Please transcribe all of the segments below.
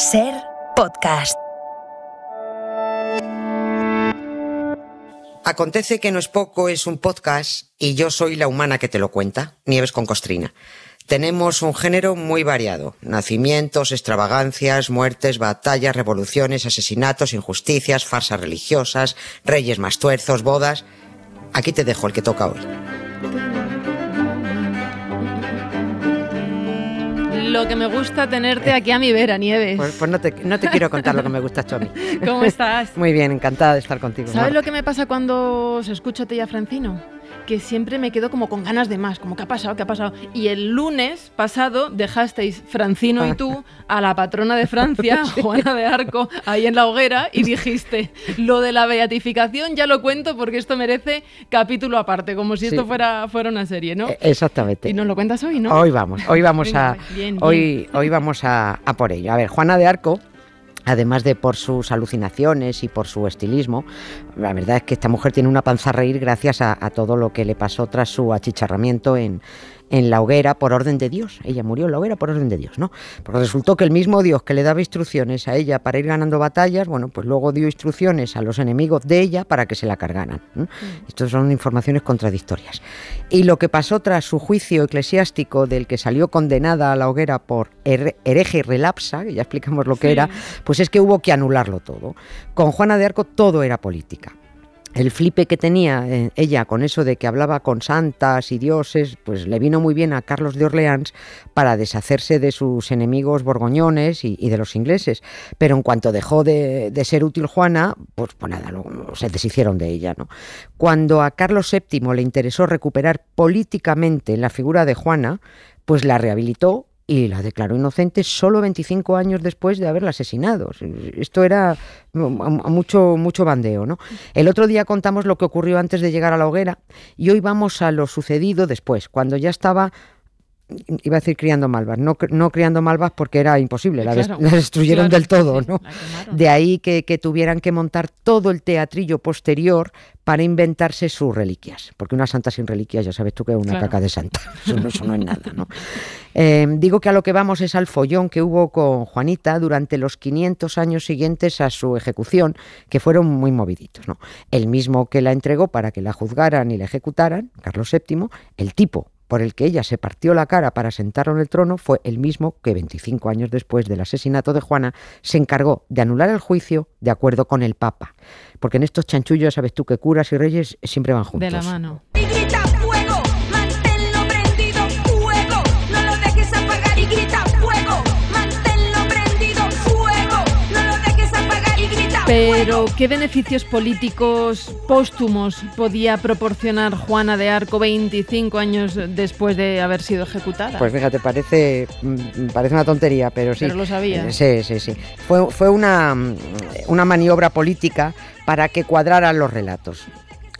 Ser podcast. Acontece que no es poco, es un podcast y yo soy la humana que te lo cuenta, Nieves con Costrina. Tenemos un género muy variado. Nacimientos, extravagancias, muertes, batallas, revoluciones, asesinatos, injusticias, farsas religiosas, reyes más tuerzos, bodas. Aquí te dejo el que toca hoy. Lo que me gusta tenerte aquí a mi vera, Nieves. Pues, pues no, te, no te quiero contar lo que me gusta esto a mí. ¿Cómo estás? Muy bien, encantada de estar contigo. ¿Sabes lo que me pasa cuando se escucha a Tella Francino? Que siempre me quedo como con ganas de más, como ¿qué ha pasado? ¿Qué ha pasado? Y el lunes pasado dejasteis, Francino y tú, a la patrona de Francia, Juana de Arco, ahí en la hoguera y dijiste, lo de la beatificación ya lo cuento porque esto merece capítulo aparte, como si esto fuera, fuera una serie, ¿no? E, exactamente. Y nos lo cuentas hoy, ¿no? Hoy vamos, hoy vamos a hoy hoy vamos a, a por ello. A ver, Juana de Arco además de por sus alucinaciones y por su estilismo, la verdad es que esta mujer tiene una panza a reír gracias a, todo lo que le pasó tras su achicharramiento en, en la hoguera por orden de Dios. Ella murió en la hoguera por orden de Dios, ¿no? Porque resultó que el mismo Dios que le daba instrucciones a ella para ir ganando batallas, bueno, pues luego dio instrucciones a los enemigos de ella para que se la cargaran. ¿no? Mm. Estas son informaciones contradictorias. Y lo que pasó tras su juicio eclesiástico del que salió condenada a la hoguera por hereje y relapsa, que ya explicamos lo que era, pues es que hubo que anularlo todo. Con Juana de Arco todo era política el flipe que tenía eh, ella con eso de que hablaba con santas y dioses, pues le vino muy bien a Carlos de Orleans para deshacerse de sus enemigos borgoñones y, de los ingleses. Pero en cuanto dejó de, ser útil Juana, pues, pues nada, se deshicieron de ella. Cuando a Carlos VII le interesó recuperar políticamente la figura de Juana, pues la rehabilitó y la declaró inocente solo 25 años después de haberla asesinado. Esto era mucho, mucho bandeo. ¿no? El otro día contamos lo que ocurrió antes de llegar a la hoguera y hoy vamos a lo sucedido después, cuando ya estaba iba a decir criando malvas, no, no criando malvas porque era imposible, la, destruyeron del todo, ¿no? De ahí que, tuvieran que montar todo el teatrillo posterior para inventarse sus reliquias, porque una santa sin reliquias ya sabes tú que es una caca de santa, eso no, es nada, ¿no? Eh, digo que a lo que vamos es al follón que hubo con Juanita durante los 500 años siguientes a su ejecución, que fueron muy moviditos, ¿no? El mismo que la entregó para que la juzgaran y la ejecutaran, Carlos VII, el tipo por el que ella se partió la cara para sentarlo en el trono fue el mismo que 25 años después del asesinato de Juana se encargó de anular el juicio de acuerdo con el Papa. Porque en estos chanchullos sabes tú que curas y reyes siempre van juntos. De la mano. Pero, ¿qué beneficios políticos póstumos podía proporcionar Juana de Arco 25 años después de haber sido ejecutada? Pues fíjate, parece, mm, parece una tontería, pero sí. Pero lo sabía. Eh, sí, sí, sí. Fue, fue una, mm, una maniobra política para que cuadraran los relatos.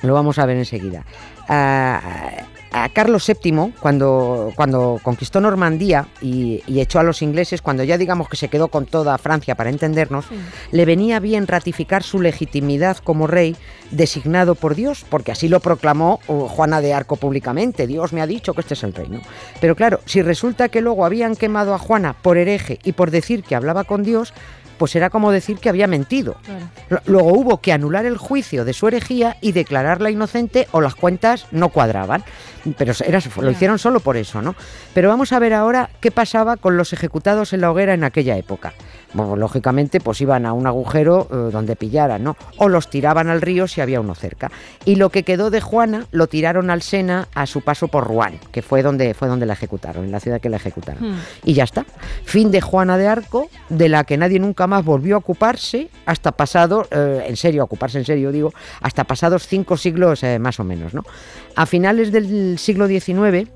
Lo vamos a ver enseguida. Ah, a Carlos VII, cuando, cuando conquistó Normandía y, echó a los ingleses, cuando ya digamos que se quedó con toda Francia para entendernos, le venía bien ratificar su legitimidad como rey designado por Dios, porque así lo proclamó uh, Juana de Arco públicamente. Dios me ha dicho que este es el reino. Pero claro, si resulta que luego habían quemado a Juana por hereje y por decir que hablaba con Dios, pues era como decir que había mentido. Luego hubo que anular el juicio de su herejía y declararla inocente o las cuentas no cuadraban. Pero era, lo hicieron solo por eso, ¿no? Pero vamos a ver ahora qué pasaba con los ejecutados en la hoguera en aquella época. Bueno, lógicamente, pues iban a un agujero eh, donde pillaran, ¿no? O los tiraban al río si había uno cerca. Y lo que quedó de Juana lo tiraron al Sena a su paso por Rouen, que fue donde, fue donde la ejecutaron, en la ciudad que la ejecutaron. Hmm. Y ya está. Fin de Juana de Arco, de la que nadie nunca más volvió a ocuparse hasta pasado, eh, en serio, ocuparse en serio digo, hasta pasados cinco siglos eh, más o menos, ¿no? A finales del siglo XIX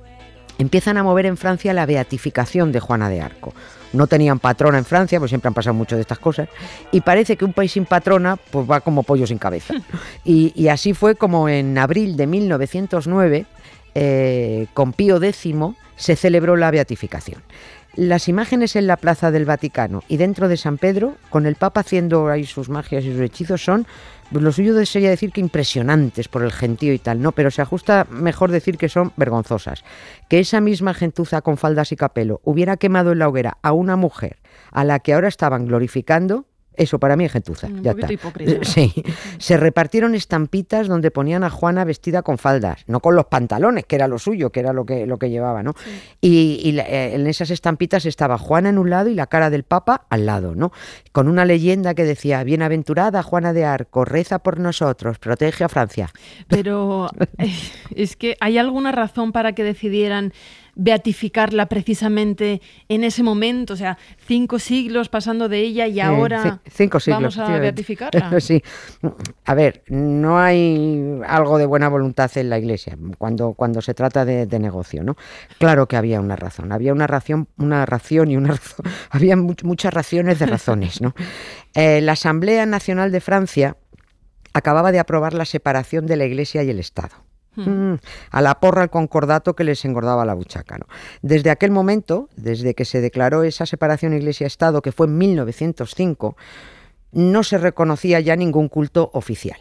empiezan a mover en Francia la beatificación de Juana de Arco. No tenían patrona en Francia, pues siempre han pasado mucho de estas cosas, y parece que un país sin patrona pues va como pollo sin cabeza. Y, así fue como en abril de 1909, eh, con Pío X, se celebró la beatificación. Las imágenes en la plaza del Vaticano y dentro de San Pedro, con el Papa haciendo ahí sus magias y sus hechizos, son lo suyo sería decir que impresionantes por el gentío y tal, ¿no? Pero se ajusta mejor decir que son vergonzosas. Que esa misma gentuza con faldas y capelo hubiera quemado en la hoguera a una mujer a la que ahora estaban glorificando, eso para mí es gentuza. ya está. Sí. Se repartieron estampitas donde ponían a Juana vestida con faldas, no con los pantalones, que era lo suyo, que era lo que, lo que llevaba, ¿no? Y, eh, en esas estampitas estaba Juana en un lado y la cara del Papa al lado, ¿no? Con una leyenda que decía: Bienaventurada Juana de Arco, reza por nosotros, protege a Francia. Pero eh, es que hay alguna razón para que decidieran beatificarla precisamente en ese momento, o sea, cinco siglos pasando de ella y ahora cinco siglos, vamos a beatificarla. Sí, a ver, no hay algo de buena voluntad en la Iglesia cuando, cuando se trata de, negocio, ¿no? Claro que había una razón, había una ración, una ración y una razón, había muchas raciones de razones, ¿no? Eh, la Asamblea Nacional de Francia acababa de aprobar la separación de la Iglesia y el Estado. Mm, a la porra el concordato que les engordaba la buchaca. ¿no? Desde aquel momento, desde que se declaró esa separación Iglesia-Estado, que fue en 1905, no se reconocía ya ningún culto oficial.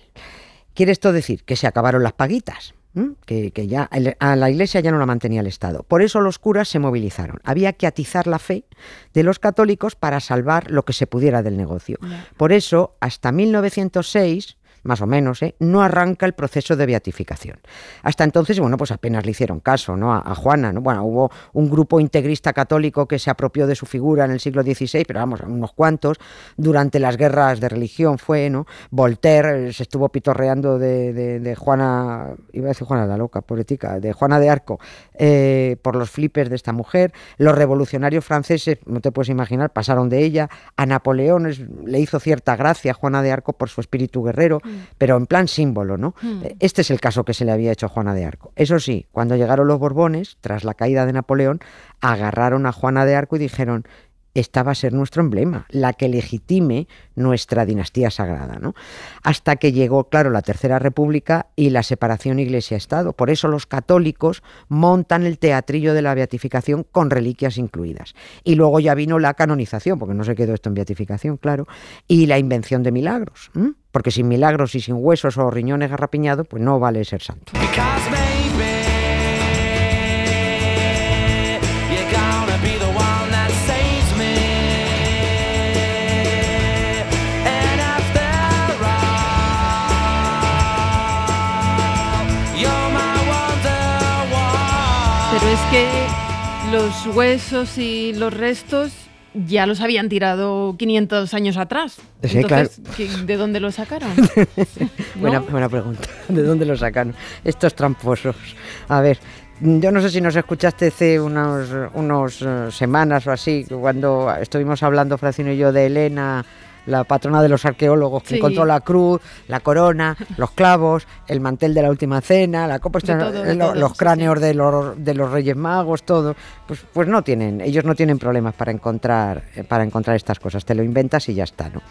¿Quiere esto decir? Que se acabaron las paguitas. Que, que, ya a la iglesia ya no la mantenía el Estado. Por eso los curas se movilizaron. Había que atizar la fe de los católicos para salvar lo que se pudiera del negocio. Por eso, hasta 1906, más o menos, ¿eh? no arranca el proceso de beatificación. Hasta entonces, bueno, pues apenas le hicieron caso ¿no? a, Juana. ¿no? Bueno, hubo un grupo integrista católico que se apropió de su figura en el siglo XVI, pero vamos, unos cuantos. Durante las guerras de religión fue, ¿no? Voltaire eh, se estuvo pitorreando de, Juana, iba a decir Juana la loca, política, de Juana de Arco, eh, por los flipes de esta mujer. Los revolucionarios franceses, no te puedes imaginar, pasaron de ella. A Napoleón le hizo cierta gracia Juana de Arco por su espíritu guerrero pero en plan símbolo, ¿no? Hmm. Este es el caso que se le había hecho a Juana de Arco. Eso sí, cuando llegaron los Borbones, tras la caída de Napoleón, agarraron a Juana de Arco y dijeron, esta va a ser nuestro emblema, la que legitime nuestra dinastía sagrada. ¿no? Hasta que llegó, claro, la Tercera República y la separación Iglesia-Estado. Por eso los católicos montan el teatrillo de la beatificación con reliquias incluidas. Y luego ya vino la canonización, porque no se quedó esto en beatificación, claro, y la invención de milagros. Porque sin milagros y sin huesos o riñones garrapiñados, pues no vale ser santo. Que los huesos y los restos ya los habían tirado 500 años atrás. Entonces, ¿de dónde los sacaron? buena, buena pregunta. ¿De dónde los sacaron? Estos tramposos. A ver, yo no sé si nos escuchaste hace unos, unos eh, semanas o así, cuando estuvimos hablando, Francino y yo, de Elena la patrona de los arqueólogos, que encontró la cruz, la corona, los clavos, el mantel de la última cena, la copa, los, cráneos de, los, de los Reyes Magos, todo. Pues, pues no tienen, ellos no tienen problemas para encontrar, eh, para encontrar estas cosas, te lo inventas y ya está, ¿no?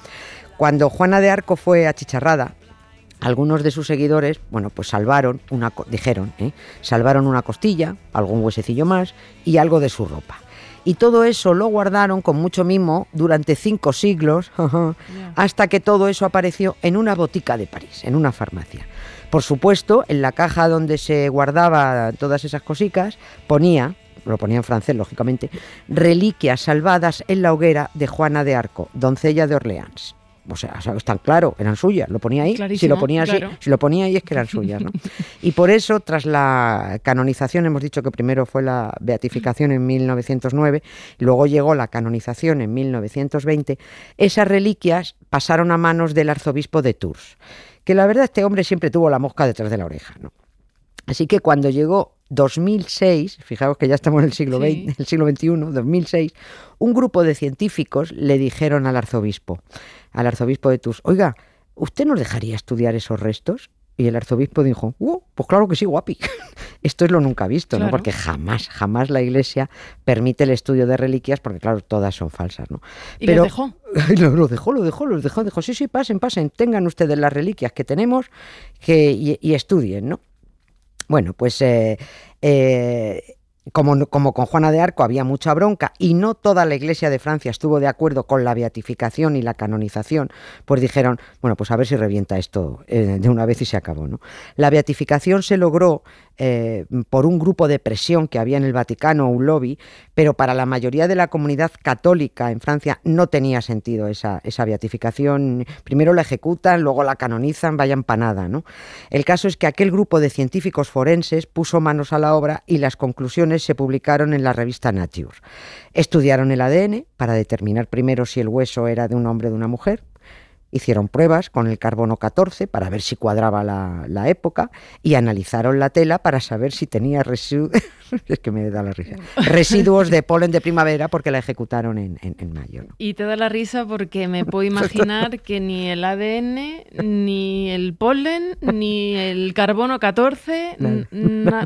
Cuando Juana de Arco fue achicharrada, algunos de sus seguidores, bueno, pues salvaron una, dijeron, ¿eh? salvaron una costilla, algún huesecillo más y algo de su ropa. Y todo eso lo guardaron con mucho mimo durante cinco siglos, hasta que todo eso apareció en una botica de París, en una farmacia. Por supuesto, en la caja donde se guardaba todas esas cositas, ponía, lo ponía en francés, lógicamente, reliquias salvadas en la hoguera de Juana de Arco, doncella de Orleans o sea, es tan claro, eran suyas, lo ponía ahí, si lo ponía así, si lo ponía ahí es que eran suyas, ¿no? Y por eso, tras la canonización, hemos dicho que primero fue la beatificación en 1909, luego llegó la canonización en 1920, esas reliquias pasaron a manos del arzobispo de Tours, que la verdad este hombre siempre tuvo la mosca detrás de la oreja, ¿no? Así que cuando llegó 2006, fijaos que ya estamos en el siglo, XX, el siglo XXI, 2006, un grupo de científicos le dijeron al arzobispo, al arzobispo de Tours, oiga, ¿usted nos dejaría estudiar esos restos? Y el arzobispo dijo, uh, pues claro que sí, guapi. Esto es lo nunca visto, ¿no? Porque jamás, jamás la iglesia permite el estudio de reliquias, porque claro, todas son falsas, ¿no? ¿Y Pero, lo dejó? Lo, dejó, lo dejó, lo dejó, dijo, sí, sí, pasen, pasen, tengan ustedes las reliquias que tenemos que, y, estudien, ¿no? Bueno, pues eh, eh, como, con Juana de Arco había mucha bronca y no toda la Iglesia de Francia estuvo de acuerdo con la beatificación y la canonización, pues dijeron, bueno, pues a ver si revienta esto eh, de una vez y se acabó. La beatificación se logró eh, por un grupo de presión que había en el Vaticano, un lobby, pero para la mayoría de la comunidad católica en Francia no tenía sentido esa, esa beatificación. Primero la ejecutan, luego la canonizan, vaya empanada. ¿no? El caso es que aquel grupo de científicos forenses puso manos a la obra y las conclusiones se publicaron en la revista Nature. Estudiaron el ADN para determinar primero si el hueso era de un hombre o de una mujer, Hicieron pruebas con el carbono 14 para ver si cuadraba la, época y analizaron la tela para saber si tenía residuos, es que me da la risa, residuos de polen de primavera porque la ejecutaron en, mayo. Y te da la risa porque me puedo imaginar que ni el ADN, ni el polen, ni el carbono 14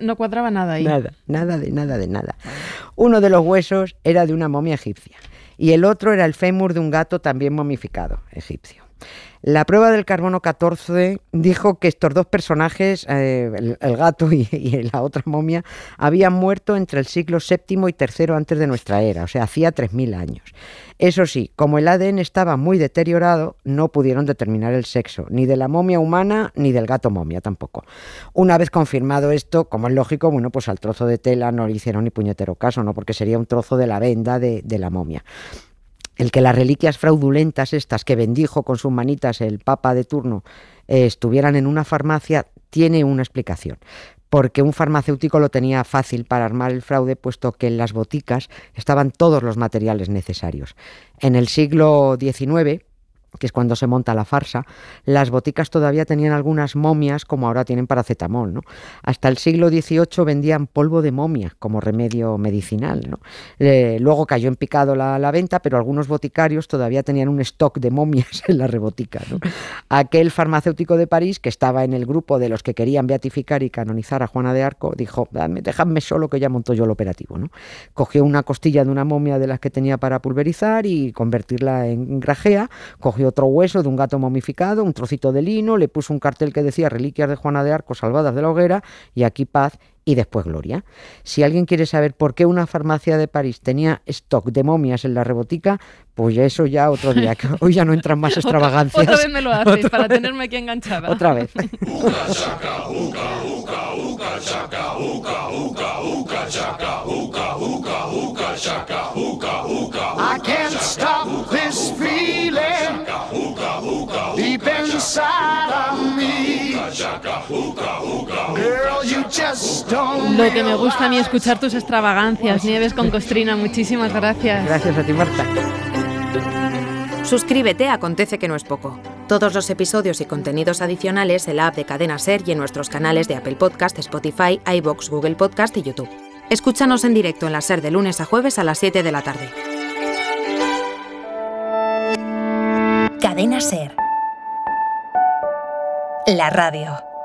no cuadraba nada ahí. Nada, nada de nada de nada. Uno de los huesos era de una momia egipcia y el otro era el fémur de un gato también momificado egipcio. La prueba del carbono 14 dijo que estos dos personajes, eh, el, gato y, la otra momia, habían muerto entre el siglo VII y III antes de nuestra era, o sea, hacía 3.000 años. Eso sí, como el ADN estaba muy deteriorado, no pudieron determinar el sexo, ni de la momia humana ni del gato momia tampoco. Una vez confirmado esto, como es lógico, bueno, pues al trozo de tela no le hicieron ni puñetero caso, ¿no? Porque sería un trozo de la venda de la momia. El que las reliquias fraudulentas estas que bendijo con sus manitas el papa de turno eh, estuvieran en una farmacia tiene una explicación porque un farmacéutico lo tenía fácil para armar el fraude, puesto que en las boticas estaban todos los materiales necesarios. En el siglo XIX, que es cuando se monta la farsa, las boticas todavía tenían algunas momias como ahora tienen paracetamol. ¿no? Hasta el siglo XVIII vendían polvo de momia como remedio medicinal. ¿no? luego cayó en picado la, venta, pero algunos boticarios todavía tenían un stock de momias en la rebotica. Aquel farmacéutico de París, que estaba en el grupo de los que querían beatificar y canonizar a Juana de Arco, dijo, dejadme solo que ya monto yo el operativo. ¿no? Cogió una costilla de una momia de las que tenía para pulverizar y convertirla en grajea, cogió otro hueso de un gato momificado, un trocito de lino, le puso un cartel que decía Reliquias de Juana de Arco salvadas de la hoguera y aquí paz y después gloria. Si alguien quiere saber por qué una farmacia de París tenía stock de momias en la rebotica, pues eso ya otro día, que hoy ya no entran más extravagancias. otra vez me lo haces para tenerme aquí enganchada. Otra vez. Lo que me gusta a mí escuchar tus extravagancias, Nieves con Costrina. Muchísimas gracias. Gracias a ti, Marta. Suscríbete, acontece que no es poco. Todos los episodios y contenidos adicionales en la app de Cadena Ser y en nuestros canales de Apple Podcast, Spotify, iBox, Google Podcast y YouTube. Escúchanos en directo en la Ser de lunes a jueves a las 7 de la tarde. Cadena Ser. La radio.